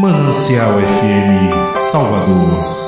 Manancial FM Salvador.